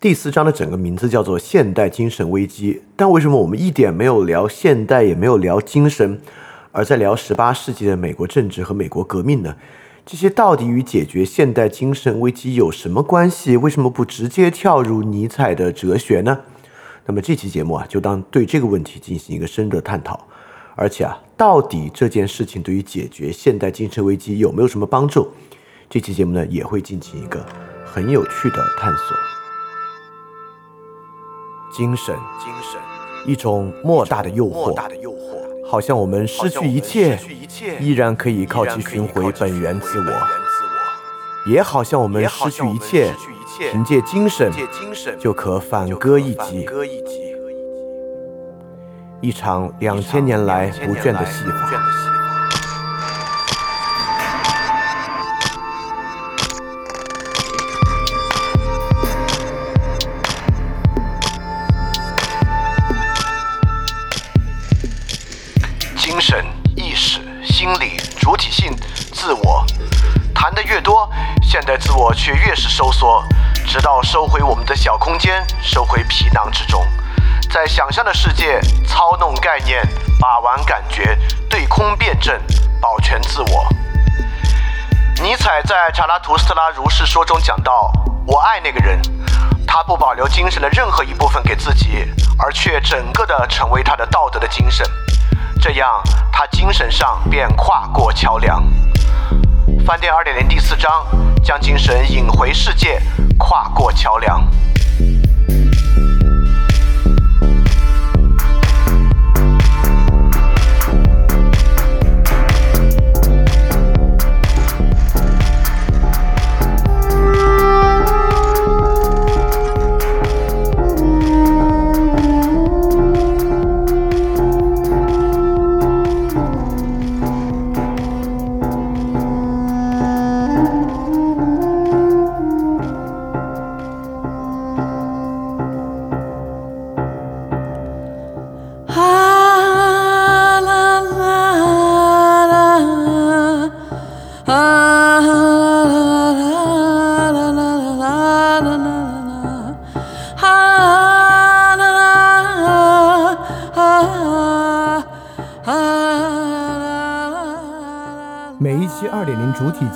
第四章的整个名字叫做“现代精神危机”，但为什么我们一点没有聊现代，也没有聊精神，而在聊十八世纪的美国政治和美国革命呢？这些到底与解决现代精神危机有什么关系？为什么不直接跳入尼采的哲学呢？那么这期节目啊，就当对这个问题进行一个深入的探讨。而且啊，到底这件事情对于解决现代精神危机有没有什么帮助？这期节目呢，也会进行一个很有趣的探索。精神，精神，一种莫大的诱惑，莫大的诱惑，好像我们失去一切，依然可以靠其寻回本源自我；也好像我们失去一切，凭借精神就可反戈一击。一场两千年来不倦的戏法。心理主体性自我，谈得越多现代自我却越是收缩，直到收回我们的小空间，收回皮囊之中，在想象的世界操弄概念，把玩感觉，对空辩证，保全自我。尼采在《查拉图斯特拉如是说》中讲到：“我爱那个人，他不保留精神的任何一部分给自己，而却整个的成为他的道德的精神，这样他精神上便跨过桥梁。”饭店二点零第四章，将精神引回世界，跨过桥梁。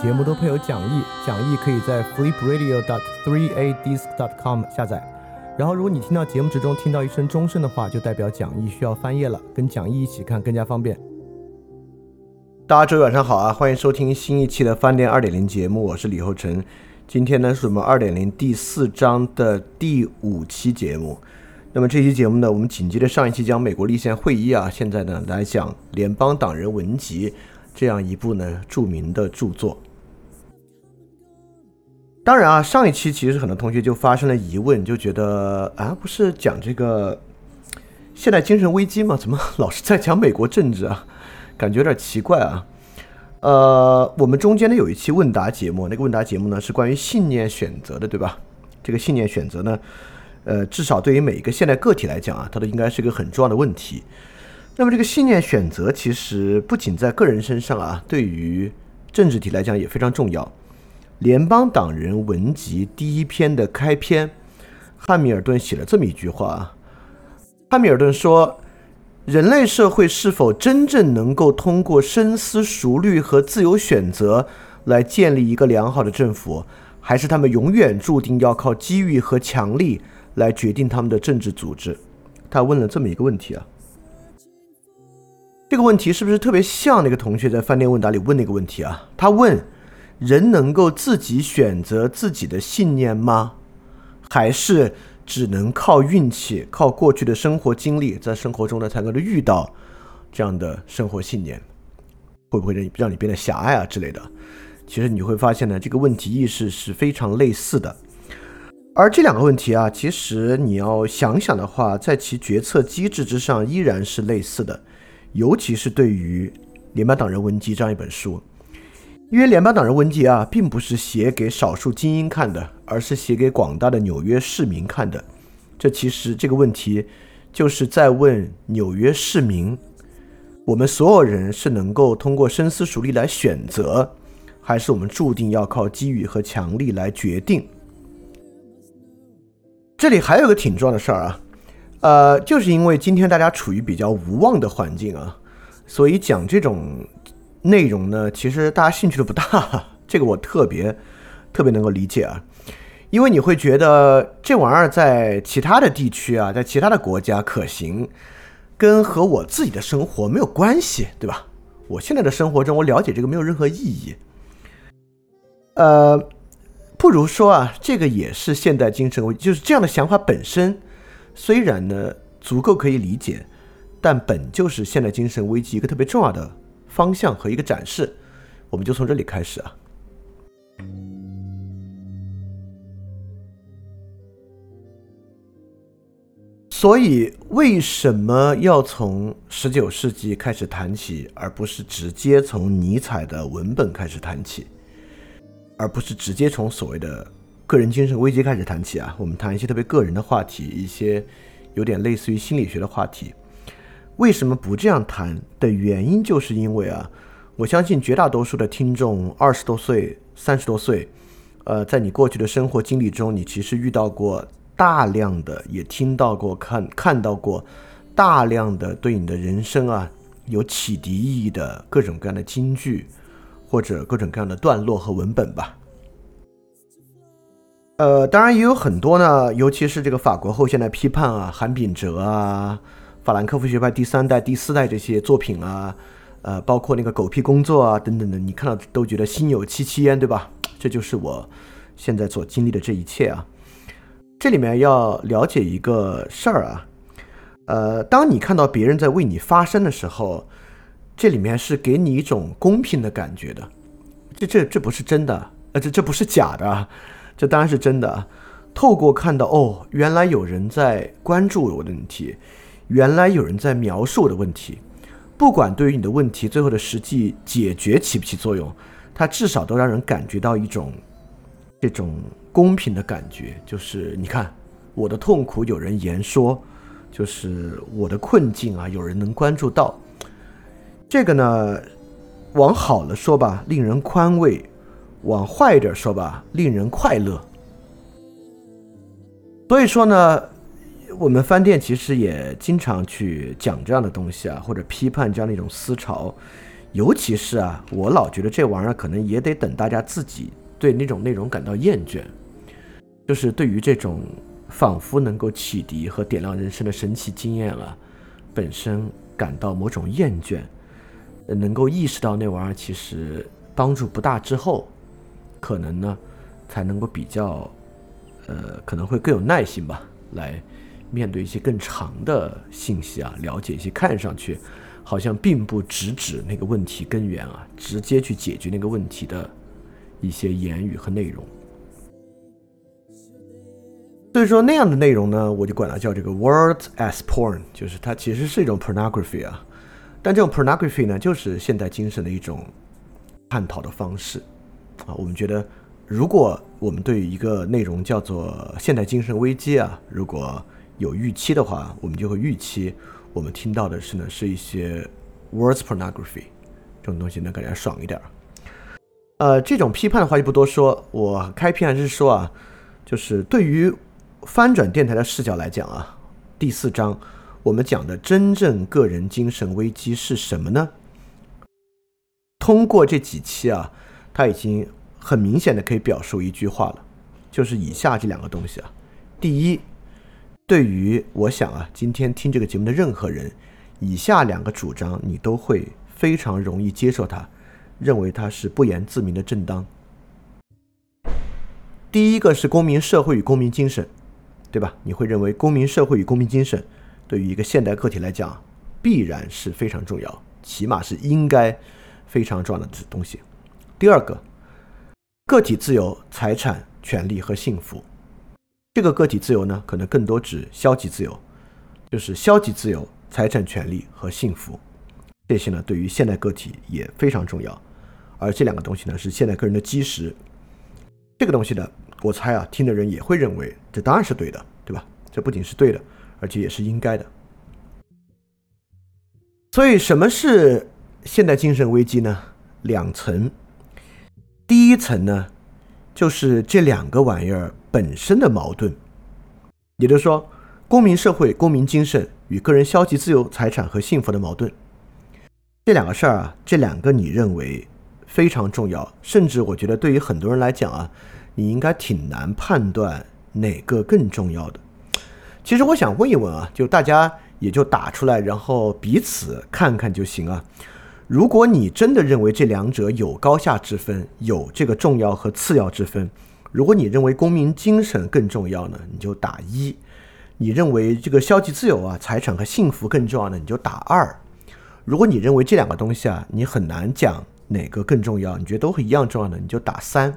节目都配有讲义，讲义可以在 flipradio.dot3adisc.dot.com 下载。然后，如果你听到节目之中听到一声钟声的话，就代表讲义需要翻页了，跟讲义一起看更加方便。大家周一晚上好啊，欢迎收听新一期的饭店二点零节目，我是李厚成。今天呢是我们二点零第四章的第五期节目。那么这期节目呢，我们紧接着上一期讲美国立宪会议啊，现在呢来讲联邦党人文集。这样一部呢著名的著作。当然啊，上一期其实很多同学就发生了疑问，就觉得啊，不是讲这个现代精神危机吗？怎么老是在讲美国政治啊？感觉有点奇怪啊。呃，我们中间呢有一期问答节目，那个问答节目呢是关于信念选择的，对吧？这个信念选择呢，呃，至少对于每一个现代个体来讲啊，它都应该是一个很重要的问题。那么这个信念选择其实不仅在个人身上啊，对于政治体来讲也非常重要。联邦党人文集第一篇的开篇，汉密尔顿写了这么一句话：汉密尔顿说，人类社会是否真正能够通过深思熟虑和自由选择来建立一个良好的政府，还是他们永远注定要靠机遇和强力来决定他们的政治组织？他问了这么一个问题啊。这个问题是不是特别像那个同学在饭店问答里问那个问题啊？他问：人能够自己选择自己的信念吗？还是只能靠运气、靠过去的生活经历，在生活中呢才能够遇到这样的生活信念？会不会让你让你变得狭隘啊之类的？其实你会发现呢，这个问题意识是非常类似的。而这两个问题啊，其实你要想想的话，在其决策机制之上依然是类似的。尤其是对于《联邦党人文集》这样一本书，因为《联邦党人文集》啊，并不是写给少数精英看的，而是写给广大的纽约市民看的。这其实这个问题就是在问纽约市民：我们所有人是能够通过深思熟虑来选择，还是我们注定要靠机遇和强力来决定？这里还有个挺重要的事儿啊，呃，就是因为今天大家处于比较无望的环境啊，所以讲这种内容呢，其实大家兴趣都不大。这个我特别特别能够理解啊，因为你会觉得这玩意儿在其他的地区啊，在其他的国家可行，跟和我自己的生活没有关系，对吧？我现在的生活中，我了解这个没有任何意义。呃。不如说啊，这个也是现代精神危就是这样的想法本身，虽然呢足够可以理解，但本就是现代精神危机一个特别重要的方向和一个展示。我们就从这里开始啊。所以，为什么要从十九世纪开始谈起，而不是直接从尼采的文本开始谈起？而不是直接从所谓的个人精神危机开始谈起啊，我们谈一些特别个人的话题，一些有点类似于心理学的话题。为什么不这样谈的原因，就是因为啊，我相信绝大多数的听众二十多岁、三十多岁，呃，在你过去的生活经历中，你其实遇到过大量的，也听到过、看看到过大量的对你的人生啊有启迪意义的各种各样的金句。或者各种各样的段落和文本吧，呃，当然也有很多呢，尤其是这个法国后现代批判啊，韩炳哲啊，法兰克福学派第三代、第四代这些作品啊，呃，包括那个狗屁工作啊等等的，你看到都觉得心有戚戚焉，对吧？这就是我现在所经历的这一切啊。这里面要了解一个事儿啊，呃，当你看到别人在为你发声的时候。这里面是给你一种公平的感觉的，这这这不是真的，呃，这这不是假的，这当然是真的。透过看到哦，原来有人在关注我的问题，原来有人在描述我的问题，不管对于你的问题最后的实际解决起不起作用，它至少都让人感觉到一种这种公平的感觉，就是你看我的痛苦有人言说，就是我的困境啊，有人能关注到。这个呢，往好了说吧，令人宽慰；往坏一点说吧，令人快乐。所以说呢，我们饭店其实也经常去讲这样的东西啊，或者批判这样的一种思潮。尤其是啊，我老觉得这玩意儿可能也得等大家自己对那种内容感到厌倦，就是对于这种仿佛能够启迪和点亮人生的神奇经验啊，本身感到某种厌倦。能够意识到那玩意儿其实帮助不大之后，可能呢才能够比较，呃，可能会更有耐心吧，来面对一些更长的信息啊，了解一些看上去好像并不直指那个问题根源啊，直接去解决那个问题的一些言语和内容。所以说那样的内容呢，我就管它叫这个 words as porn，就是它其实是一种 pornography 啊。但这种 pornography 呢，就是现代精神的一种探讨的方式啊。我们觉得，如果我们对于一个内容叫做现代精神危机啊，如果有预期的话，我们就会预期我们听到的是呢，是一些 words pornography 这种东西能感觉爽一点。呃，这种批判的话就不多说。我开篇还是说啊，就是对于翻转电台的视角来讲啊，第四章。我们讲的真正个人精神危机是什么呢？通过这几期啊，他已经很明显的可以表述一句话了，就是以下这两个东西啊。第一，对于我想啊，今天听这个节目的任何人，以下两个主张你都会非常容易接受它，认为它是不言自明的正当。第一个是公民社会与公民精神，对吧？你会认为公民社会与公民精神。对于一个现代个体来讲，必然是非常重要，起码是应该非常重要的东西。第二个，个体自由、财产、权利和幸福。这个个体自由呢，可能更多指消极自由，就是消极自由、财产、权利和幸福。这些呢，对于现代个体也非常重要。而这两个东西呢，是现代个人的基石。这个东西呢，我猜啊，听的人也会认为，这当然是对的，对吧？这不仅是对的。而且也是应该的。所以，什么是现代精神危机呢？两层。第一层呢，就是这两个玩意儿本身的矛盾，也就是说，公民社会、公民精神与个人消极自由、财产和幸福的矛盾，这两个事儿啊，这两个你认为非常重要，甚至我觉得对于很多人来讲啊，你应该挺难判断哪个更重要的。其实我想问一问啊，就大家也就打出来，然后彼此看看就行啊。如果你真的认为这两者有高下之分，有这个重要和次要之分，如果你认为公民精神更重要呢，你就打一；你认为这个消极自由啊、财产和幸福更重要呢，你就打二。如果你认为这两个东西啊，你很难讲哪个更重要，你觉得都一样重要的，你就打三。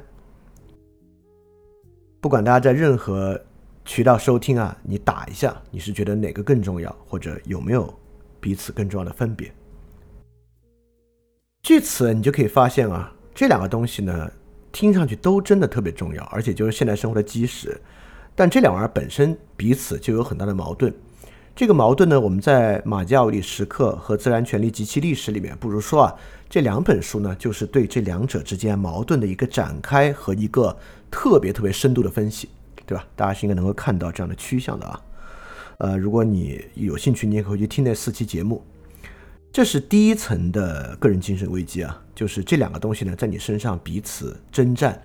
不管大家在任何渠道收听啊，你打一下，你是觉得哪个更重要，或者有没有彼此更重要的分别？据此，你就可以发现啊，这两个东西呢，听上去都真的特别重要，而且就是现代生活的基石。但这两玩意儿本身彼此就有很大的矛盾。这个矛盾呢，我们在《马基奥里时刻》和《自然权利及其历史》里面，不如说啊，这两本书呢，就是对这两者之间矛盾的一个展开和一个特别特别深度的分析，对吧？大家是应该能够看到这样的趋向的啊。呃，如果你有兴趣，你也可以去听那四期节目。这是第一层的个人精神危机啊，就是这两个东西呢，在你身上彼此征战。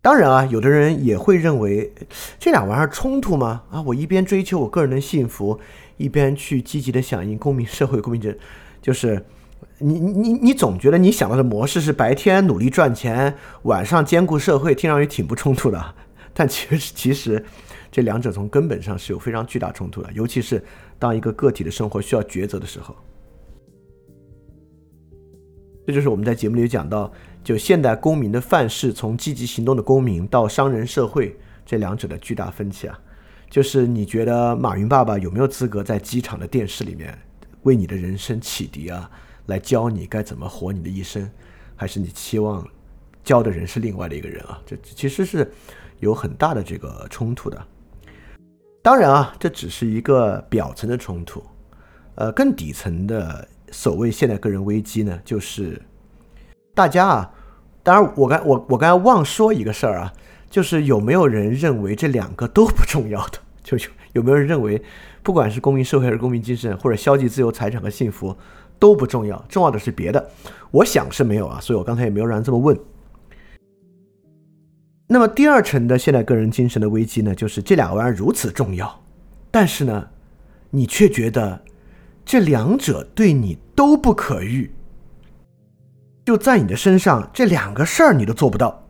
当然啊，有的人也会认为这俩玩意儿冲突吗？啊，我一边追求我个人的幸福，一边去积极的响应公民社会、公民精就是你你你总觉得你想到的模式是白天努力赚钱，晚上兼顾社会，听上去挺不冲突的。但其实其实这两者从根本上是有非常巨大冲突的，尤其是当一个个体的生活需要抉择的时候。这就是我们在节目里讲到，就现代公民的范式，从积极行动的公民到商人社会这两者的巨大分歧啊，就是你觉得马云爸爸有没有资格在机场的电视里面为你的人生启迪啊，来教你该怎么活你的一生，还是你期望教的人是另外的一个人啊？这其实是有很大的这个冲突的。当然啊，这只是一个表层的冲突，呃，更底层的。所谓现代个人危机呢，就是大家啊，当然我刚我我刚才忘说一个事儿啊，就是有没有人认为这两个都不重要的？就有有没有人认为，不管是公民社会还是公民精神，或者消极自由、财产和幸福都不重要，重要的是别的？我想是没有啊，所以我刚才也没有让人这么问。那么第二层的现代个人精神的危机呢，就是这两个玩意儿如此重要，但是呢，你却觉得。这两者对你都不可遇，就在你的身上，这两个事儿你都做不到。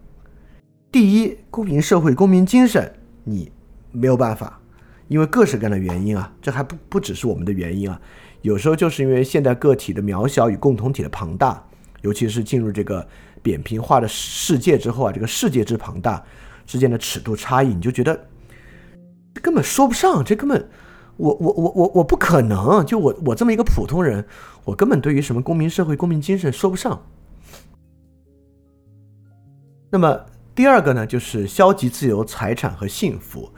第一，公民社会、公民精神，你没有办法，因为各式各样的原因啊，这还不不只是我们的原因啊，有时候就是因为现代个体的渺小与共同体的庞大，尤其是进入这个扁平化的世界之后啊，这个世界之庞大之间的尺度差异，你就觉得这根本说不上，这根本。我我我我我不可能，就我我这么一个普通人，我根本对于什么公民社会、公民精神说不上。那么第二个呢，就是消极自由、财产和幸福，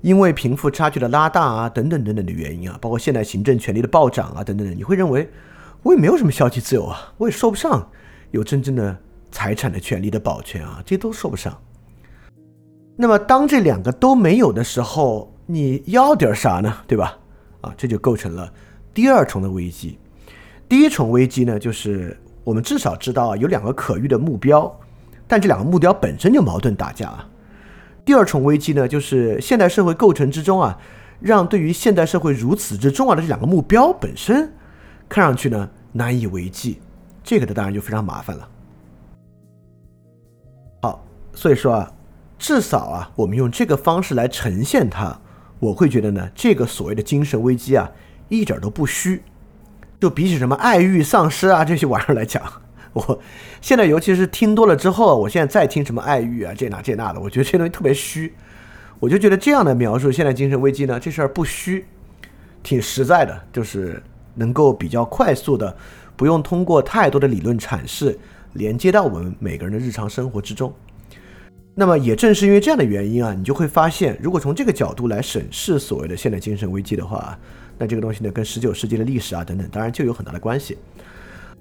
因为贫富差距的拉大啊，等等等等的原因啊，包括现代行政权力的暴涨啊，等等等，你会认为我也没有什么消极自由啊，我也说不上有真正的财产的权利的保全啊，这都说不上。那么当这两个都没有的时候，你要点啥呢？对吧？啊，这就构成了第二重的危机。第一重危机呢，就是我们至少知道有两个可遇的目标，但这两个目标本身就矛盾打架啊。第二重危机呢，就是现代社会构成之中啊，让对于现代社会如此之重要的这两个目标本身，看上去呢难以为继。这个的当然就非常麻烦了。好，所以说啊，至少啊，我们用这个方式来呈现它。我会觉得呢，这个所谓的精神危机啊，一点都不虚。就比起什么爱欲丧失啊这些玩意儿来讲，我现在尤其是听多了之后，我现在再听什么爱欲啊这那这那的，我觉得这些东西特别虚。我就觉得这样的描述现在精神危机呢，这事儿不虚，挺实在的，就是能够比较快速的，不用通过太多的理论阐释，连接到我们每个人的日常生活之中。那么也正是因为这样的原因啊，你就会发现，如果从这个角度来审视所谓的现代精神危机的话，那这个东西呢，跟十九世纪的历史啊等等，当然就有很大的关系。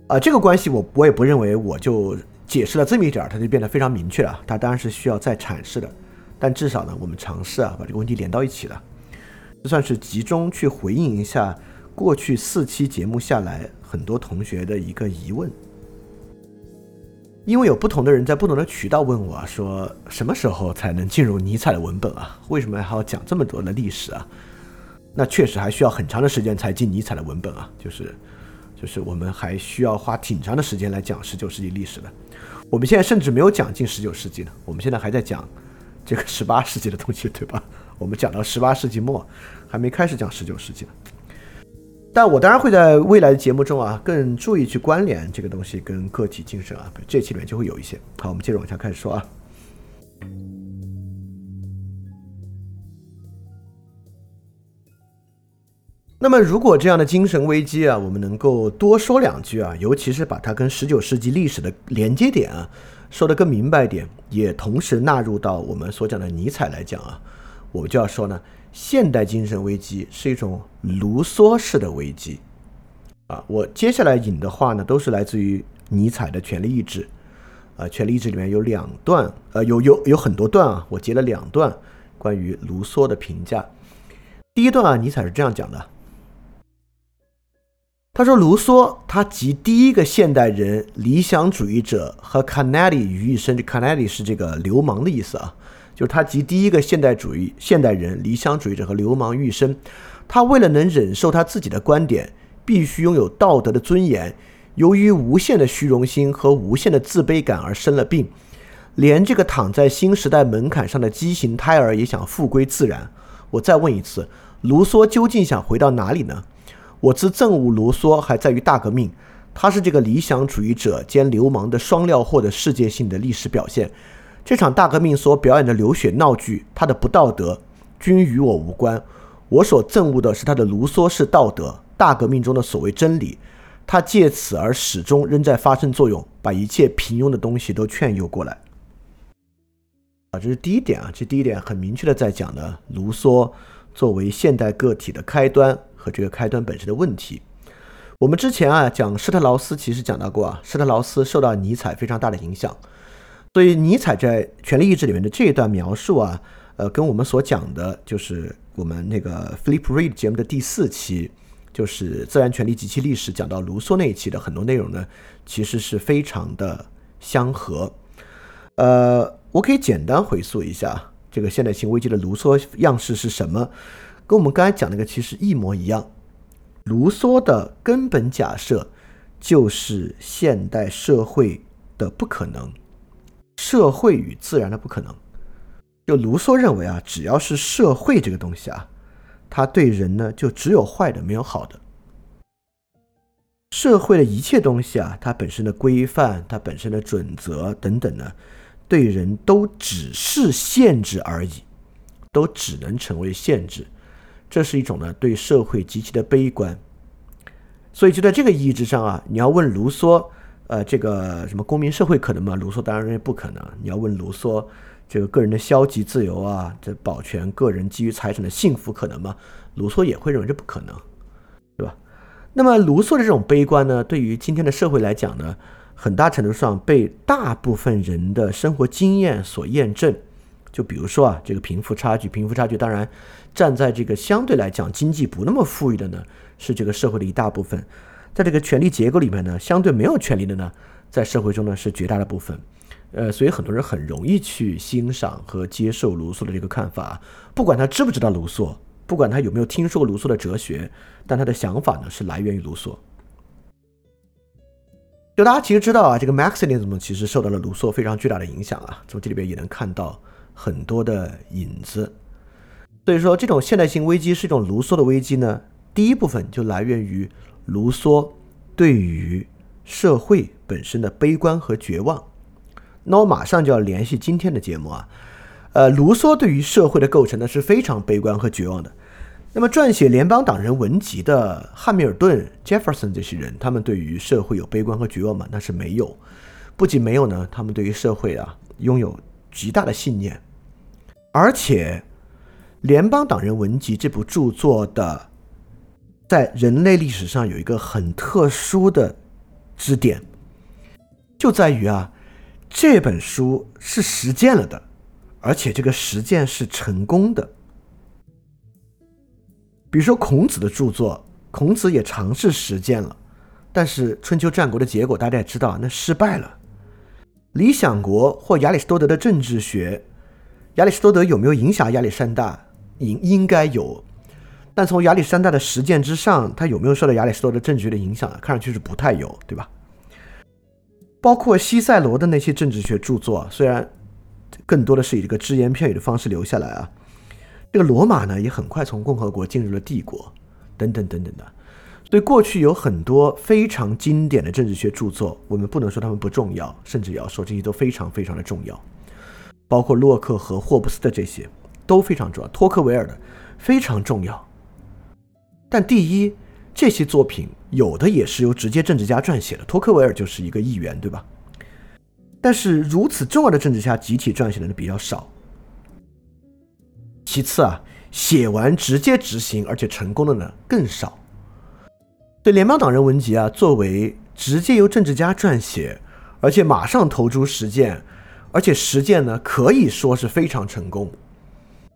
啊，这个关系我我也不认为我就解释了这么一点儿，它就变得非常明确了。它当然是需要再阐释的，但至少呢，我们尝试啊把这个问题连到一起了。算是集中去回应一下过去四期节目下来很多同学的一个疑问。因为有不同的人在不同的渠道问我啊，说什么时候才能进入尼采的文本啊？为什么还要讲这么多的历史啊？那确实还需要很长的时间才进尼采的文本啊，就是，就是我们还需要花挺长的时间来讲十九世纪历史的。我们现在甚至没有讲进十九世纪呢，我们现在还在讲这个十八世纪的东西，对吧？我们讲到十八世纪末，还没开始讲十九世纪呢。但我当然会在未来的节目中啊，更注意去关联这个东西跟个体精神啊，这期里面就会有一些。好，我们接着往下开始说啊。那么，如果这样的精神危机啊，我们能够多说两句啊，尤其是把它跟十九世纪历史的连接点啊说得更明白点，也同时纳入到我们所讲的尼采来讲啊，我就要说呢。现代精神危机是一种卢梭式的危机，啊，我接下来引的话呢，都是来自于尼采的《权力意志》，啊，《权力意志》里面有两段，呃，有有有很多段啊，我截了两段关于卢梭的评价。第一段啊，尼采是这样讲的，他说卢梭他集第一个现代人理想主义者和 Canary 于一身，Canary 是这个流氓的意思啊。就是他集第一个现代主义现代人、理想主义者和流氓于一身。他为了能忍受他自己的观点，必须拥有道德的尊严。由于无限的虚荣心和无限的自卑感而生了病，连这个躺在新时代门槛上的畸形胎儿也想复归自然。我再问一次，卢梭究竟想回到哪里呢？我之憎恶卢梭，还在于大革命。他是这个理想主义者兼流氓的双料货的世界性的历史表现。这场大革命所表演的流血闹剧，他的不道德均与我无关。我所憎恶的是他的卢梭式道德，大革命中的所谓真理，他借此而始终仍在发生作用，把一切平庸的东西都劝诱过来。啊，这是第一点啊，这第一点很明确的在讲呢，卢梭作为现代个体的开端和这个开端本身的问题。我们之前啊讲施特劳斯，其实讲到过啊，施特劳斯受到尼采非常大的影响。所以尼采在《权力意志》里面的这一段描述啊，呃，跟我们所讲的，就是我们那个 Flip Read 节目的第四期，就是自然权利及其历史，讲到卢梭那一期的很多内容呢，其实是非常的相合。呃，我可以简单回溯一下这个现代性危机的卢梭样式是什么，跟我们刚才讲那个其实一模一样。卢梭的根本假设就是现代社会的不可能。社会与自然的不可能，就卢梭认为啊，只要是社会这个东西啊，它对人呢就只有坏的没有好的。社会的一切东西啊，它本身的规范、它本身的准则等等呢，对人都只是限制而已，都只能成为限制。这是一种呢对社会极其的悲观。所以就在这个意义之上啊，你要问卢梭。呃，这个什么公民社会可能吗？卢梭当然认为不可能。你要问卢梭，这个个人的消极自由啊，这保全个人基于财产的幸福可能吗？卢梭也会认为这不可能，对吧？那么卢梭的这种悲观呢，对于今天的社会来讲呢，很大程度上被大部分人的生活经验所验证。就比如说啊，这个贫富差距，贫富差距当然站在这个相对来讲经济不那么富裕的呢，是这个社会的一大部分。在这个权力结构里面呢，相对没有权力的呢，在社会中呢是绝大的部分，呃，所以很多人很容易去欣赏和接受卢梭的这个看法，不管他知不知道卢梭，不管他有没有听说过卢梭的哲学，但他的想法呢是来源于卢梭。就大家其实知道啊，这个 Marxism 其实受到了卢梭非常巨大的影响啊，从这里边也能看到很多的影子。所以说，这种现代性危机是一种卢梭的危机呢，第一部分就来源于。卢梭对于社会本身的悲观和绝望，那我马上就要联系今天的节目啊。呃，卢梭对于社会的构成呢是非常悲观和绝望的。那么，撰写《联邦党人文集》的汉密尔顿、Jefferson 这些人，他们对于社会有悲观和绝望吗？那是没有。不仅没有呢，他们对于社会啊拥有极大的信念。而且，《联邦党人文集》这部著作的。在人类历史上有一个很特殊的支点，就在于啊，这本书是实践了的，而且这个实践是成功的。比如说孔子的著作，孔子也尝试实践了，但是春秋战国的结果大家也知道，那失败了。理想国或亚里士多德的政治学，亚里士多德有没有影响亚历山大？应应该有，但从亚历山大的实践之上，他有没有受到亚里士多德政治学的影响？看上去是不太有，对吧？包括西塞罗的那些政治学著作，虽然更多的是以这个只言片语的方式留下来啊。这个罗马呢，也很快从共和国进入了帝国，等等等等的。所以过去有很多非常经典的政治学著作，我们不能说他们不重要，甚至要说这些都非常非常的重要。包括洛克和霍布斯的这些都非常重要，托克维尔的非常重要。但第一，这些作品有的也是由直接政治家撰写的，托克维尔就是一个议员，对吧？但是如此重要的政治家集体撰写的比较少。其次啊，写完直接执行而且成功的呢更少。对联邦党人文集啊，作为直接由政治家撰写，而且马上投诸实践，而且实践呢可以说是非常成功。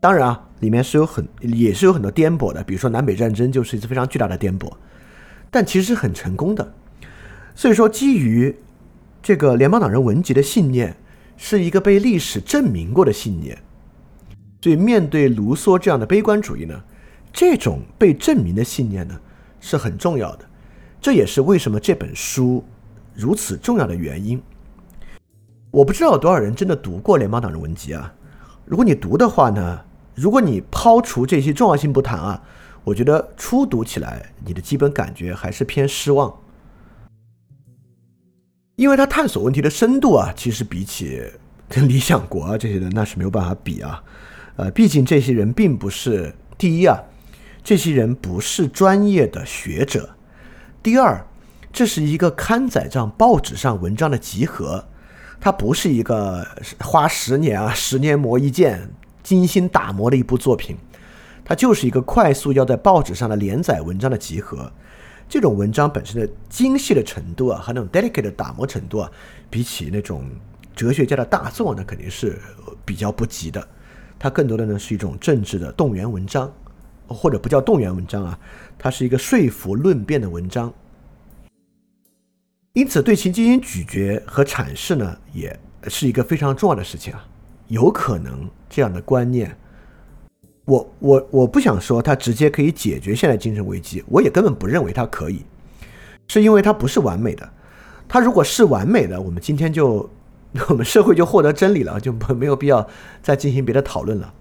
当然啊，里面是有很也是有很多颠簸的，比如说南北战争就是一次非常巨大的颠簸，但其实是很成功的。所以说，基于这个联邦党人文集的信念，是一个被历史证明过的信念。所以面对卢梭这样的悲观主义呢，这种被证明的信念呢？是很重要的，这也是为什么这本书如此重要的原因。我不知道有多少人真的读过《联邦党人文集》啊？如果你读的话呢，如果你抛除这些重要性不谈啊，我觉得初读起来你的基本感觉还是偏失望，因为他探索问题的深度啊，其实比起跟理想国啊这些人那是没有办法比啊。呃，毕竟这些人并不是第一啊。这些人不是专业的学者。第二，这是一个刊载上报纸上文章的集合，它不是一个花十年啊、十年磨一剑、精心打磨的一部作品，它就是一个快速要在报纸上的连载文章的集合。这种文章本身的精细的程度啊，和那种 delicate 的打磨程度啊，比起那种哲学家的大作，那肯定是比较不及的。它更多的呢是一种政治的动员文章。或者不叫动员文章啊，它是一个说服论辩的文章。因此，对其进行咀嚼和阐释呢，也是一个非常重要的事情啊。有可能这样的观念，我我我不想说它直接可以解决现在精神危机，我也根本不认为它可以，是因为它不是完美的。它如果是完美的，我们今天就 我们社会就获得真理了，就没有必要再进行别的讨论了。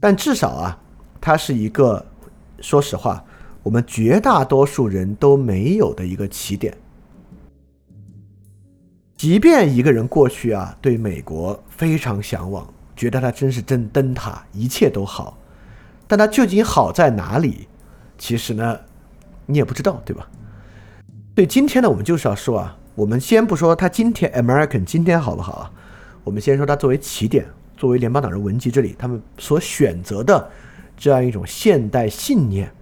但至少啊。它是一个，说实话，我们绝大多数人都没有的一个起点。即便一个人过去啊对美国非常向往，觉得他真是真灯塔，一切都好，但他究竟好在哪里？其实呢，你也不知道，对吧？对，今天呢，我们就是要说啊，我们先不说他今天 American 今天好不好啊，我们先说它作为起点，作为联邦党人文集这里他们所选择的。这样一种现代信念，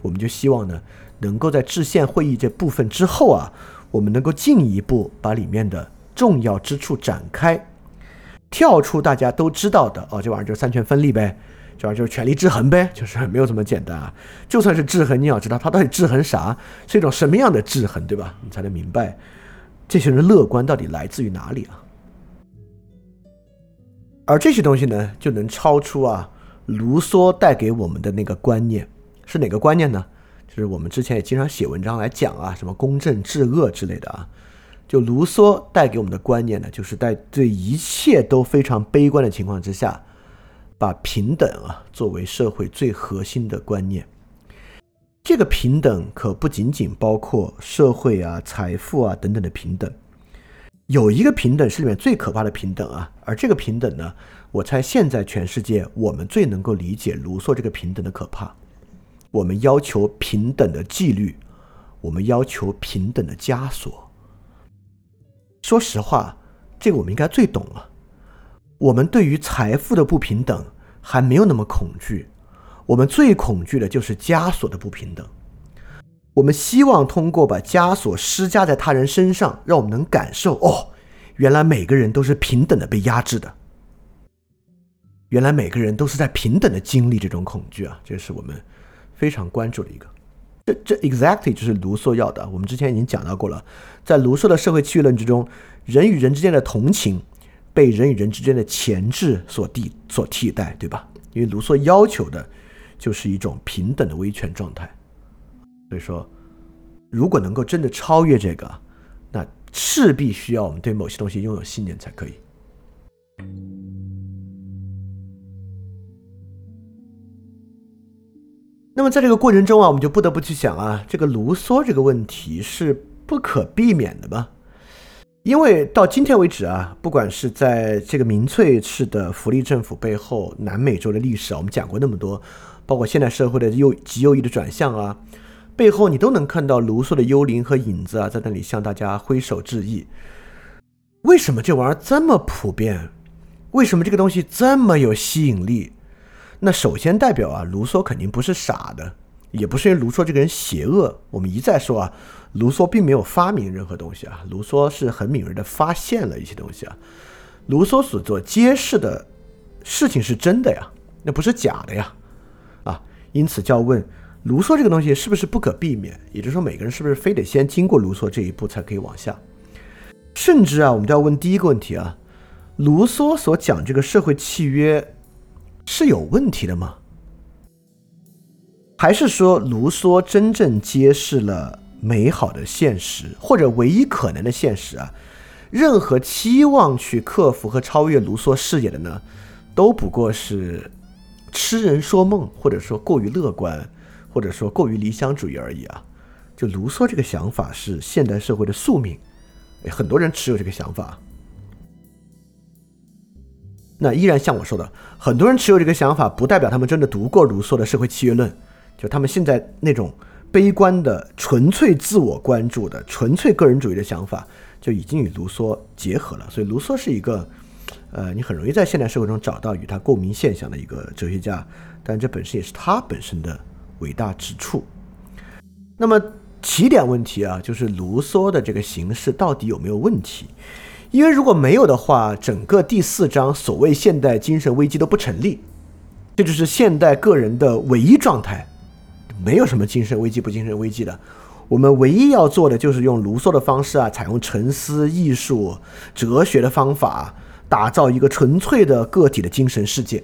我们就希望呢，能够在制宪会议这部分之后啊，我们能够进一步把里面的重要之处展开，跳出大家都知道的哦，这玩意儿就是三权分立呗，这玩意儿就是权力制衡呗，就是没有这么简单啊。就算是制衡，你要知道它到底制衡啥，是一种什么样的制衡，对吧？你才能明白这些人乐观到底来自于哪里啊。而这些东西呢，就能超出啊。卢梭带给我们的那个观念是哪个观念呢？就是我们之前也经常写文章来讲啊，什么公正治恶之类的啊。就卢梭带给我们的观念呢，就是在对一切都非常悲观的情况之下，把平等啊作为社会最核心的观念。这个平等可不仅仅包括社会啊、财富啊等等的平等，有一个平等是里面最可怕的平等啊，而这个平等呢。我猜现在全世界，我们最能够理解卢梭这个平等的可怕。我们要求平等的纪律，我们要求平等的枷锁。说实话，这个我们应该最懂了。我们对于财富的不平等还没有那么恐惧，我们最恐惧的就是枷锁的不平等。我们希望通过把枷锁施加在他人身上，让我们能感受哦，原来每个人都是平等的被压制的。原来每个人都是在平等的经历这种恐惧啊，这是我们非常关注的一个。这这 exactly 就是卢梭要的。我们之前已经讲到过了，在卢梭的社会契约论之中，人与人之间的同情被人与人之间的前置所替所替代，对吧？因为卢梭要求的就是一种平等的威权状态。所以说，如果能够真的超越这个，那势必需要我们对某些东西拥有信念才可以。那么在这个过程中啊，我们就不得不去想啊，这个卢梭这个问题是不可避免的吧？因为到今天为止啊，不管是在这个民粹式的福利政府背后，南美洲的历史啊，我们讲过那么多，包括现代社会的右极右翼的转向啊，背后你都能看到卢梭的幽灵和影子啊，在那里向大家挥手致意。为什么这玩意儿这么普遍？为什么这个东西这么有吸引力？那首先代表啊，卢梭肯定不是傻的，也不是因为卢梭这个人邪恶。我们一再说啊，卢梭并没有发明任何东西啊，卢梭是很敏锐的发现了一些东西啊。卢梭所做揭示的事情是真的呀，那不是假的呀，啊，因此就要问卢梭这个东西是不是不可避免？也就是说，每个人是不是非得先经过卢梭这一步才可以往下？甚至啊，我们就要问第一个问题啊，卢梭所讲这个社会契约。是有问题的吗？还是说卢梭真正揭示了美好的现实，或者唯一可能的现实啊？任何期望去克服和超越卢梭视野的呢，都不过是痴人说梦，或者说过于乐观，或者说过于理想主义而已啊！就卢梭这个想法是现代社会的宿命，很多人持有这个想法。那依然像我说的，很多人持有这个想法，不代表他们真的读过卢梭的社会契约论。就他们现在那种悲观的、纯粹自我关注的、纯粹个人主义的想法，就已经与卢梭结合了。所以卢梭是一个，呃，你很容易在现代社会中找到与他共鸣现象的一个哲学家。但这本身也是他本身的伟大之处。那么起点问题啊，就是卢梭的这个形式到底有没有问题？因为如果没有的话，整个第四章所谓现代精神危机都不成立，这就是现代个人的唯一状态，没有什么精神危机不精神危机的。我们唯一要做的就是用卢梭的方式啊，采用沉思、艺术、哲学的方法，打造一个纯粹的个体的精神世界。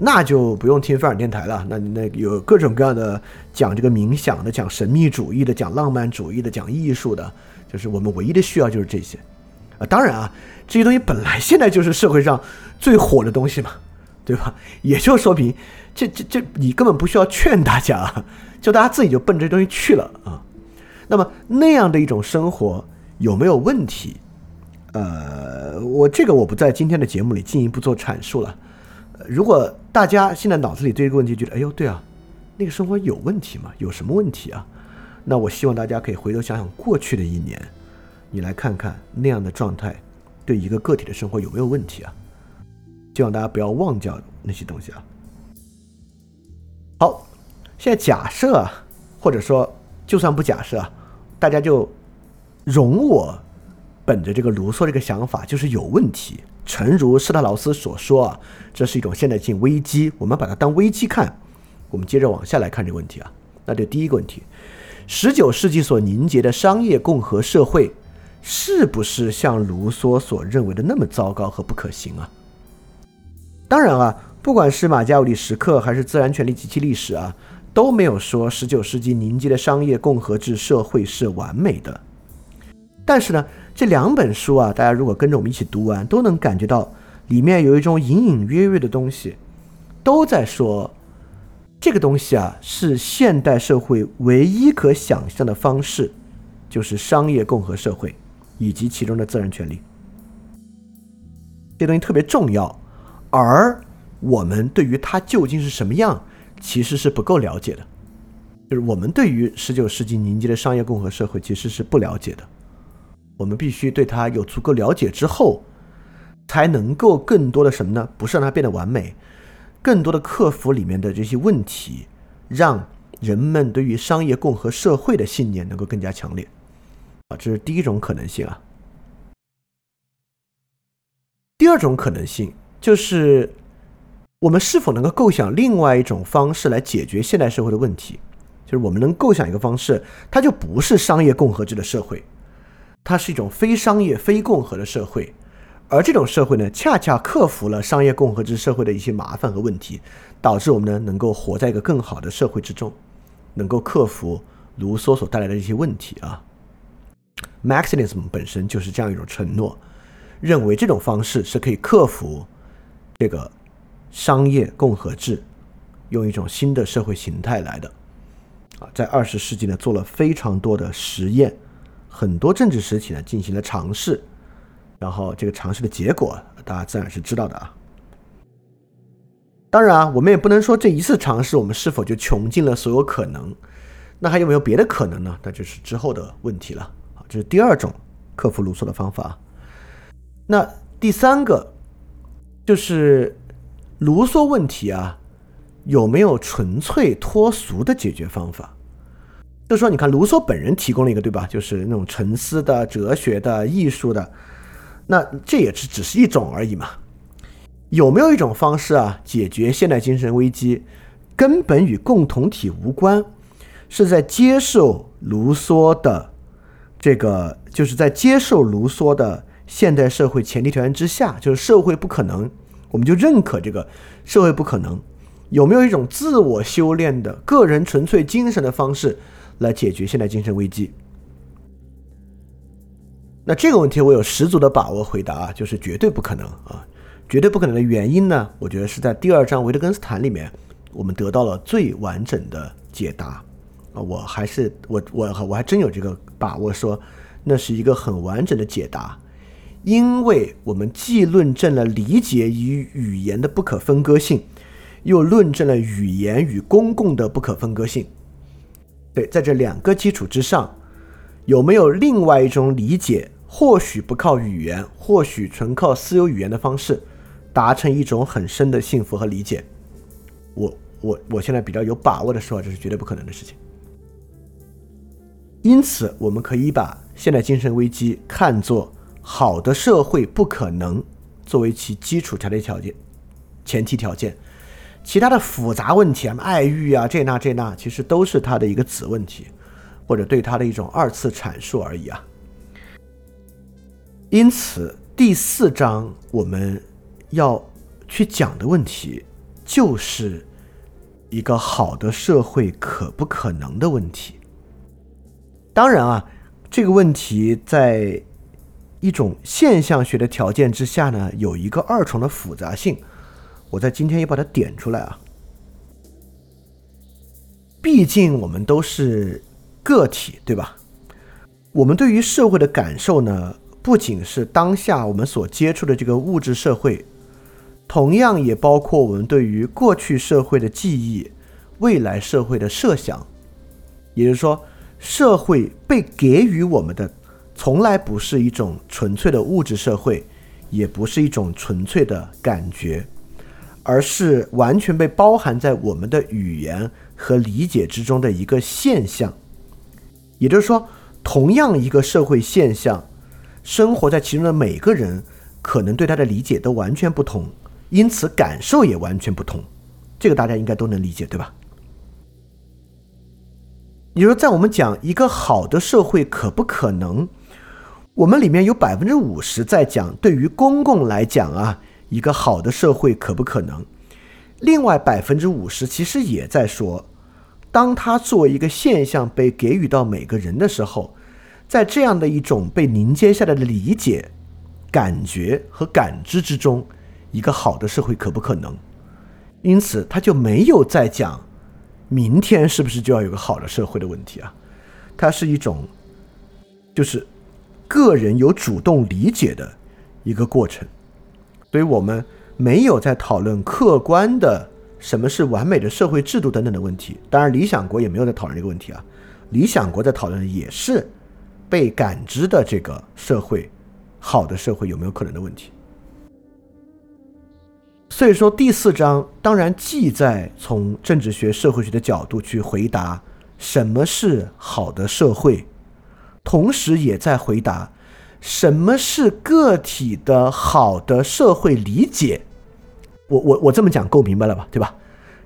那就不用听范尔电台了，那那有各种各样的讲这个冥想的，讲神秘主义的，讲浪漫主义的，讲艺术的。就是我们唯一的需要就是这些，啊，当然啊，这些东西本来现在就是社会上最火的东西嘛，对吧？也就说明，这这这你根本不需要劝大家啊，就大家自己就奔这东西去了啊。那么那样的一种生活有没有问题？呃，我这个我不在今天的节目里进一步做阐述了。如果大家现在脑子里对这个问题觉得，哎呦，对啊，那个生活有问题吗？有什么问题啊？那我希望大家可以回头想想过去的一年，你来看看那样的状态对一个个体的生活有没有问题啊？希望大家不要忘掉那些东西啊。好，现在假设啊，或者说就算不假设啊，大家就容我本着这个卢梭这个想法就是有问题。诚如施特劳斯所说啊，这是一种现代性危机，我们把它当危机看。我们接着往下来看这个问题啊，那就第一个问题。十九世纪所凝结的商业共和社会，是不是像卢梭所认为的那么糟糕和不可行啊？当然啊，不管是马加维里时刻还是自然权利及其历史啊，都没有说十九世纪凝结的商业共和制社会是完美的。但是呢，这两本书啊，大家如果跟着我们一起读完，都能感觉到里面有一种隐隐约约的东西，都在说。这个东西啊，是现代社会唯一可想象的方式，就是商业共和社会以及其中的自然权利。这东西特别重要，而我们对于它究竟是什么样，其实是不够了解的。就是我们对于十九世纪凝结的商业共和社会其实是不了解的。我们必须对它有足够了解之后，才能够更多的什么呢？不是让它变得完美。更多的克服里面的这些问题，让人们对于商业共和社会的信念能够更加强烈，啊，这是第一种可能性啊。第二种可能性就是我们是否能够构想另外一种方式来解决现代社会的问题？就是我们能构想一个方式，它就不是商业共和制的社会，它是一种非商业、非共和的社会。而这种社会呢，恰恰克服了商业共和制社会的一些麻烦和问题，导致我们呢能够活在一个更好的社会之中，能够克服卢梭所带来的一些问题啊。Maximism 本身就是这样一种承诺，认为这种方式是可以克服这个商业共和制，用一种新的社会形态来的。啊，在二十世纪呢做了非常多的实验，很多政治实体呢进行了尝试。然后这个尝试的结果，大家自然是知道的啊。当然啊，我们也不能说这一次尝试我们是否就穷尽了所有可能。那还有没有别的可能呢？那就是之后的问题了啊。这是第二种克服卢梭的方法。那第三个就是卢梭问题啊，有没有纯粹脱俗的解决方法？就说，你看卢梭本人提供了一个，对吧？就是那种沉思的、哲学的、艺术的。那这也是只是一种而已嘛？有没有一种方式啊，解决现代精神危机，根本与共同体无关，是在接受卢梭的这个，就是在接受卢梭的现代社会前提条件之下，就是社会不可能，我们就认可这个社会不可能。有没有一种自我修炼的个人纯粹精神的方式来解决现代精神危机？那这个问题我有十足的把握回答啊，就是绝对不可能啊！绝对不可能的原因呢，我觉得是在第二章维特根斯坦里面，我们得到了最完整的解答啊！我还是我我我还真有这个把握，说那是一个很完整的解答，因为我们既论证了理解与语言的不可分割性，又论证了语言与公共的不可分割性。对，在这两个基础之上，有没有另外一种理解？或许不靠语言，或许纯靠私有语言的方式，达成一种很深的幸福和理解。我我我现在比较有把握的说，这是绝对不可能的事情。因此，我们可以把现代精神危机看作好的社会不可能作为其基础条件条件前提条件，其他的复杂问题啊，爱欲啊，这那这那，其实都是它的一个子问题，或者对它的一种二次阐述而已啊。因此，第四章我们要去讲的问题，就是一个好的社会可不可能的问题。当然啊，这个问题在一种现象学的条件之下呢，有一个二重的复杂性。我在今天也把它点出来啊。毕竟我们都是个体，对吧？我们对于社会的感受呢？不仅是当下我们所接触的这个物质社会，同样也包括我们对于过去社会的记忆、未来社会的设想。也就是说，社会被给予我们的，从来不是一种纯粹的物质社会，也不是一种纯粹的感觉，而是完全被包含在我们的语言和理解之中的一个现象。也就是说，同样一个社会现象。生活在其中的每个人，可能对他的理解都完全不同，因此感受也完全不同。这个大家应该都能理解，对吧？你说，在我们讲一个好的社会可不可能，我们里面有百分之五十在讲对于公共来讲啊，一个好的社会可不可能？另外百分之五十其实也在说，当他作为一个现象被给予到每个人的时候。在这样的一种被凝结下来的理解、感觉和感知之中，一个好的社会可不可能？因此，他就没有在讲明天是不是就要有个好的社会的问题啊。它是一种，就是个人有主动理解的一个过程。所以我们没有在讨论客观的什么是完美的社会制度等等的问题。当然，理想国也没有在讨论这个问题啊。理想国在讨论的也是。被感知的这个社会，好的社会有没有可能的问题？所以说第四章当然既在从政治学、社会学的角度去回答什么是好的社会，同时也在回答什么是个体的好的社会理解，我我我这么讲够明白了吧？对吧？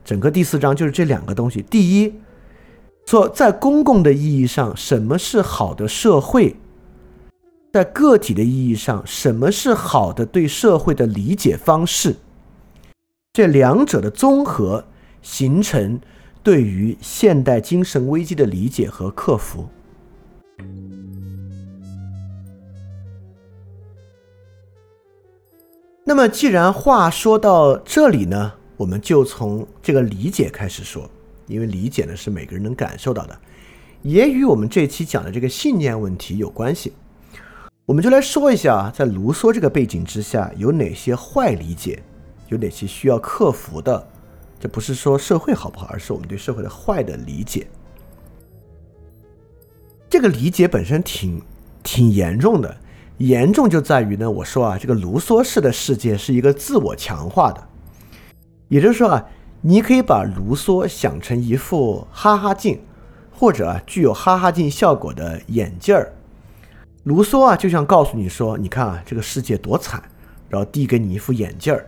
整个第四章就是这两个东西。第一，说在公共的意义上，什么是好的社会？在个体的意义上，什么是好的对社会的理解方式？这两者的综合，形成对于现代精神危机的理解和克服。那么，既然话说到这里呢，我们就从这个理解开始说，因为理解呢是每个人能感受到的，也与我们这期讲的这个信念问题有关系。我们就来说一下，在卢梭这个背景之下，有哪些坏理解，有哪些需要克服的。这不是说社会好不好，而是我们对社会的坏的理解。这个理解本身挺挺严重的。严重就在于呢，我说啊，这个卢梭式的世界是一个自我强化的，也就是说啊，你可以把卢梭想成一副哈哈镜，或者具有哈哈镜效果的眼镜儿。卢梭啊就像告诉你说，你看啊这个世界多惨，然后递给你一副眼镜儿，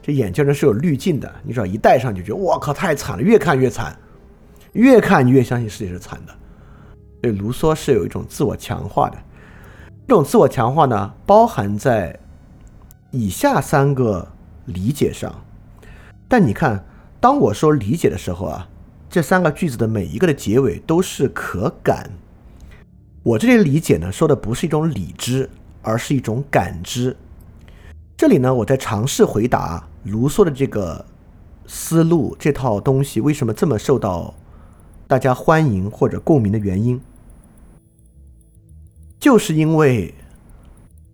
这眼镜呢是有滤镜的，你只要一戴上就觉得我靠太惨了，越看越惨，越看你越相信世界是惨的。所以卢梭是有一种自我强化的。这种自我强化呢，包含在以下三个理解上。但你看，当我说理解的时候啊，这三个句子的每一个的结尾都是可感。我这里理解呢，说的不是一种理知，而是一种感知。这里呢，我在尝试回答卢梭的这个思路，这套东西为什么这么受到大家欢迎或者共鸣的原因。就是因为，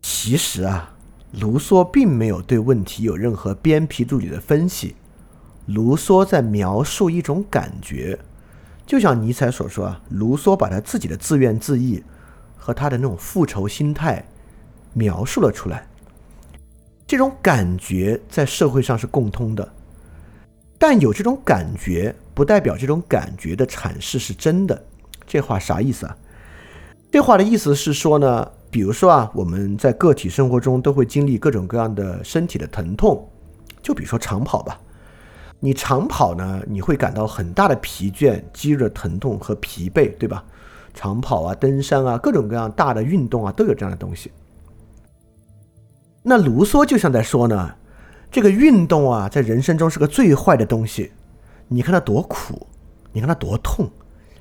其实啊，卢梭并没有对问题有任何鞭皮助理的分析。卢梭在描述一种感觉，就像尼采所说啊，卢梭把他自己的自怨自艾和他的那种复仇心态描述了出来。这种感觉在社会上是共通的，但有这种感觉不代表这种感觉的阐释是真的。这话啥意思啊？这话的意思是说呢，比如说啊，我们在个体生活中都会经历各种各样的身体的疼痛，就比如说长跑吧，你长跑呢，你会感到很大的疲倦、肌肉的疼痛和疲惫，对吧？长跑啊、登山啊，各种各样大的运动啊，都有这样的东西。那卢梭就像在说呢，这个运动啊，在人生中是个最坏的东西。你看它多苦，你看它多痛，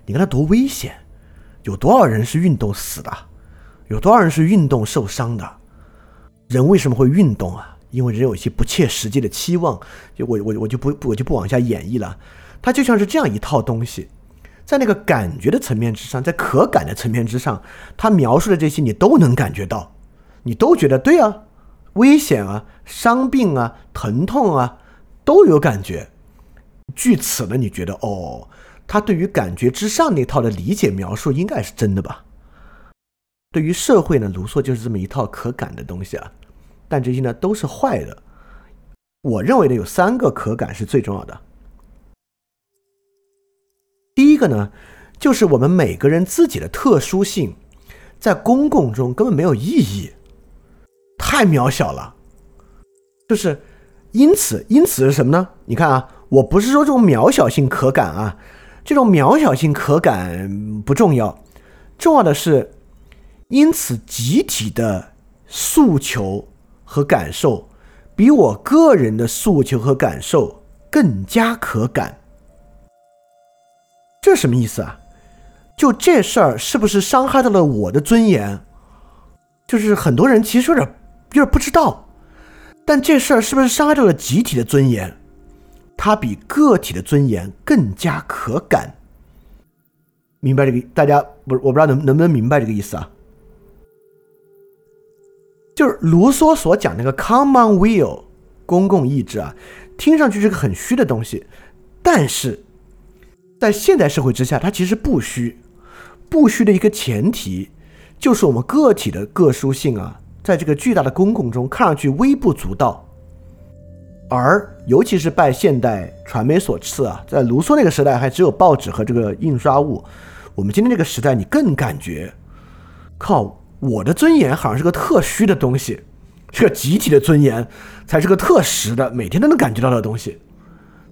你看它多危险。有多少人是运动死的？有多少人是运动受伤的？人为什么会运动啊？因为人有一些不切实际的期望。就我我我就不我就不往下演绎了。它就像是这样一套东西，在那个感觉的层面之上，在可感的层面之上，他描述的这些你都能感觉到，你都觉得对啊，危险啊，伤病啊，疼痛啊，都有感觉。据此呢，你觉得哦？他对于感觉之上那套的理解描述应该是真的吧？对于社会呢，卢梭就是这么一套可感的东西啊。但这些呢都是坏的。我认为呢有三个可感是最重要的。第一个呢，就是我们每个人自己的特殊性，在公共中根本没有意义，太渺小了。就是因此，因此是什么呢？你看啊，我不是说这种渺小性可感啊。这种渺小性可感不重要，重要的是，因此集体的诉求和感受比我个人的诉求和感受更加可感。这什么意思啊？就这事儿是不是伤害到了我的尊严？就是很多人其实有点有点不知道，但这事儿是不是伤害到了集体的尊严？它比个体的尊严更加可感，明白这个？大家不，我不知道能能不能明白这个意思啊？就是卢梭所讲那个 common will 公共意志啊，听上去是个很虚的东西，但是在现代社会之下，它其实不虚。不虚的一个前提，就是我们个体的个殊性啊，在这个巨大的公共中看上去微不足道。而尤其是拜现代传媒所赐啊，在卢梭那个时代还只有报纸和这个印刷物，我们今天这个时代，你更感觉，靠，我的尊严好像是个特虚的东西，这个集体的尊严才是个特实的，每天都能感觉到的东西，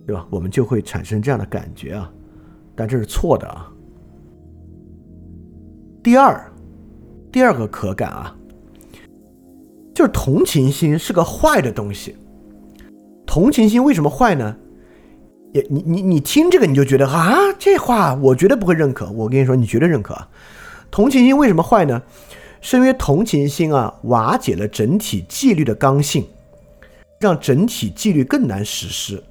对吧？我们就会产生这样的感觉啊，但这是错的啊。第二，第二个可感啊，就是同情心是个坏的东西。同情心为什么坏呢？也你你你听这个你就觉得啊，这话我绝对不会认可。我跟你说，你绝对认可。同情心为什么坏呢？是因为同情心啊，瓦解了整体纪律的刚性，让整体纪律更难实施。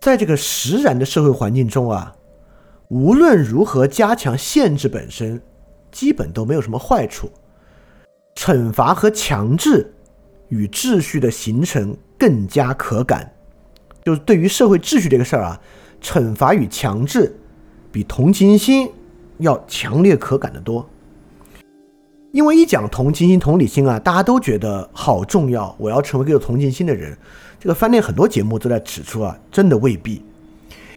在这个实然的社会环境中啊，无论如何加强限制本身，基本都没有什么坏处。惩罚和强制与秩序的形成更加可感。就是对于社会秩序这个事儿啊，惩罚与强制比同情心要强烈可感的多。因为一讲同情心、同理心啊，大家都觉得好重要。我要成为一个有同情心的人。这个饭店很多节目都在指出啊，真的未必。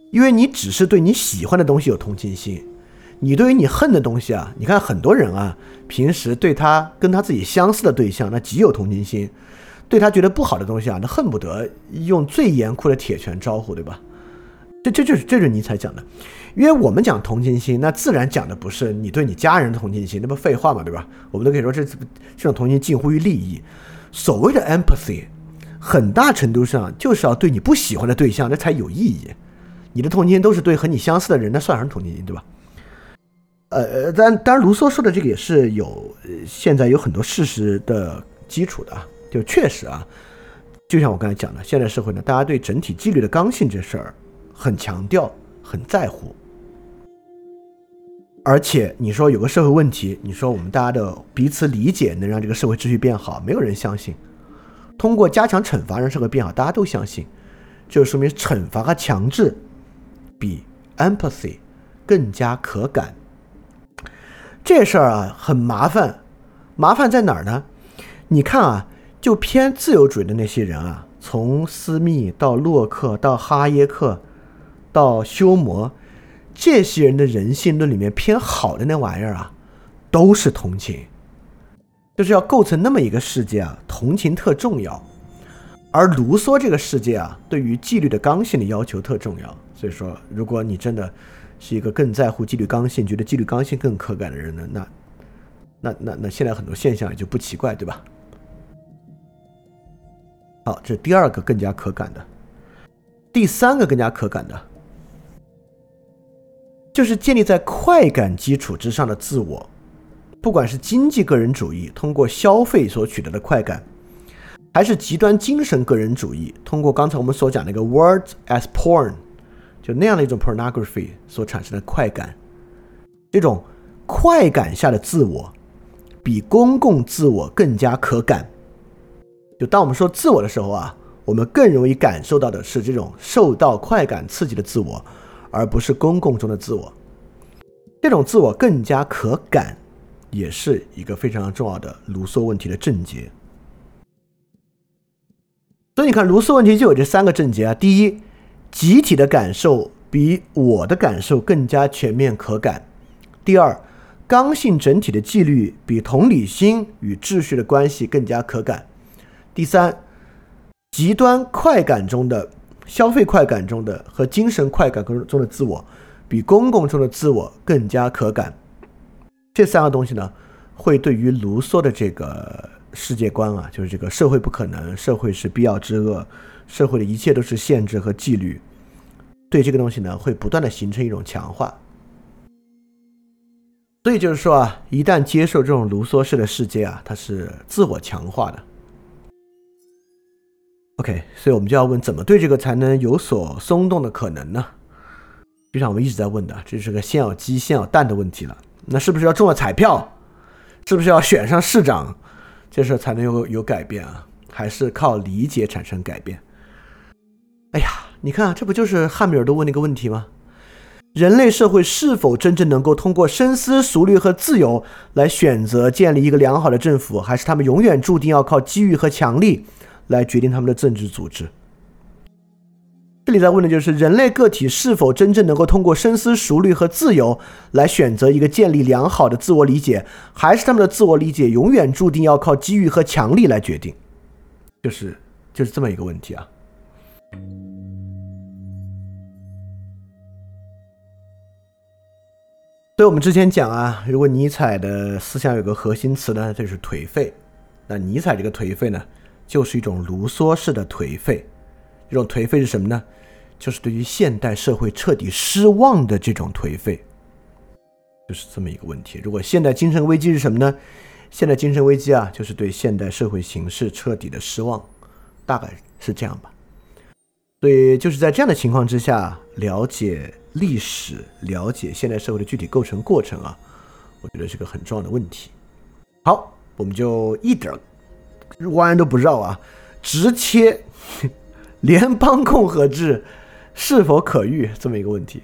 因为你只是对你喜欢的东西有同情心，你对于你恨的东西啊，你看很多人啊，平时对他跟他自己相似的对象，那极有同情心；对他觉得不好的东西啊，那恨不得用最严酷的铁拳招呼，对吧？这这就是这就是尼采讲的。因为我们讲同情心，那自然讲的不是你对你家人的同情心，那不废话嘛，对吧？我们都可以说这这种同情近乎于利益。所谓的 empathy，很大程度上就是要对你不喜欢的对象，那才有意义。你的同情心都是对和你相似的人，那算什么同情心，对吧？呃呃，当然，卢梭说的这个也是有现在有很多事实的基础的啊，就确实啊，就像我刚才讲的，现在社会呢，大家对整体纪律的刚性这事儿很强调，很在乎。而且你说有个社会问题，你说我们大家的彼此理解能让这个社会秩序变好，没有人相信。通过加强惩罚让社会变好，大家都相信，就说明惩罚和强制比 empathy 更加可感。这事儿啊很麻烦，麻烦在哪儿呢？你看啊，就偏自由主义的那些人啊，从斯密到洛克到哈耶克到休谟。这些人的人性论里面偏好的那玩意儿啊，都是同情，就是要构成那么一个世界啊，同情特重要。而卢梭这个世界啊，对于纪律的刚性的要求特重要。所以说，如果你真的是一个更在乎纪律刚性、觉得纪律刚性更可感的人呢，那那那那现在很多现象也就不奇怪，对吧？好，这是第二个更加可感的，第三个更加可感的。就是建立在快感基础之上的自我，不管是经济个人主义通过消费所取得的快感，还是极端精神个人主义通过刚才我们所讲那个 words as porn，就那样的一种 pornography 所产生的快感，这种快感下的自我，比公共自我更加可感。就当我们说自我的时候啊，我们更容易感受到的是这种受到快感刺激的自我。而不是公共中的自我，这种自我更加可感，也是一个非常重要的卢梭问题的症结。所以你看，卢梭问题就有这三个症结啊：第一，集体的感受比我的感受更加全面可感；第二，刚性整体的纪律比同理心与秩序的关系更加可感；第三，极端快感中的。消费快感中的和精神快感中的自我，比公共中的自我更加可感。这三个东西呢，会对于卢梭的这个世界观啊，就是这个社会不可能，社会是必要之恶，社会的一切都是限制和纪律，对这个东西呢，会不断的形成一种强化。所以就是说啊，一旦接受这种卢梭式的世界啊，它是自我强化的。OK，所以我们就要问，怎么对这个才能有所松动的可能呢？就像我们一直在问的，这是个先有鸡先有蛋的问题了。那是不是要中了彩票？是不是要选上市长，这事才能有有改变啊？还是靠理解产生改变？哎呀，你看，这不就是汉密尔顿问那个问题吗？人类社会是否真正能够通过深思熟虑和自由来选择建立一个良好的政府，还是他们永远注定要靠机遇和强力？来决定他们的政治组织，这里在问的就是人类个体是否真正能够通过深思熟虑和自由来选择一个建立良好的自我理解，还是他们的自我理解永远注定要靠机遇和强力来决定？就是就是这么一个问题啊。所以我们之前讲啊，如果尼采的思想有个核心词呢，就是颓废。那尼采这个颓废呢，就是一种卢梭式的颓废。这种颓废是什么呢？就是对于现代社会彻底失望的这种颓废，就是这么一个问题。如果现代精神危机是什么呢？现代精神危机啊，就是对现代社会形势彻底的失望，大概是这样吧。所以就是在这样的情况之下，了解历史，了解现代社会的具体构成过程啊，我觉得是个很重要的问题。好，我们就一点弯都不绕啊，直切 联邦共和制。是否可遇这么一个问题？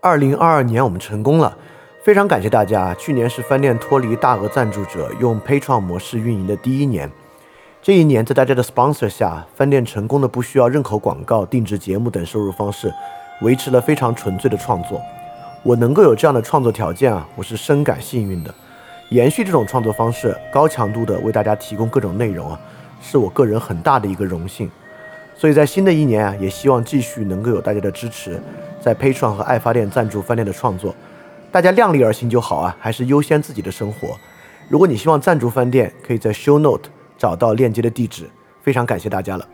二零二二年我们成功了，非常感谢大家。去年是饭店脱离大额赞助者用 Patreon 模式运营的第一年，这一年在大家的 sponsor 下，饭店成功的不需要任何广告、定制节目等收入方式，维持了非常纯粹的创作。我能够有这样的创作条件啊，我是深感幸运的。延续这种创作方式，高强度的为大家提供各种内容啊，是我个人很大的一个荣幸。所以在新的一年啊，也希望继续能够有大家的支持，在 Patreon 和爱发电赞助饭店的创作，大家量力而行就好啊，还是优先自己的生活。如果你希望赞助饭店，可以在 Show Note 找到链接的地址。非常感谢大家了。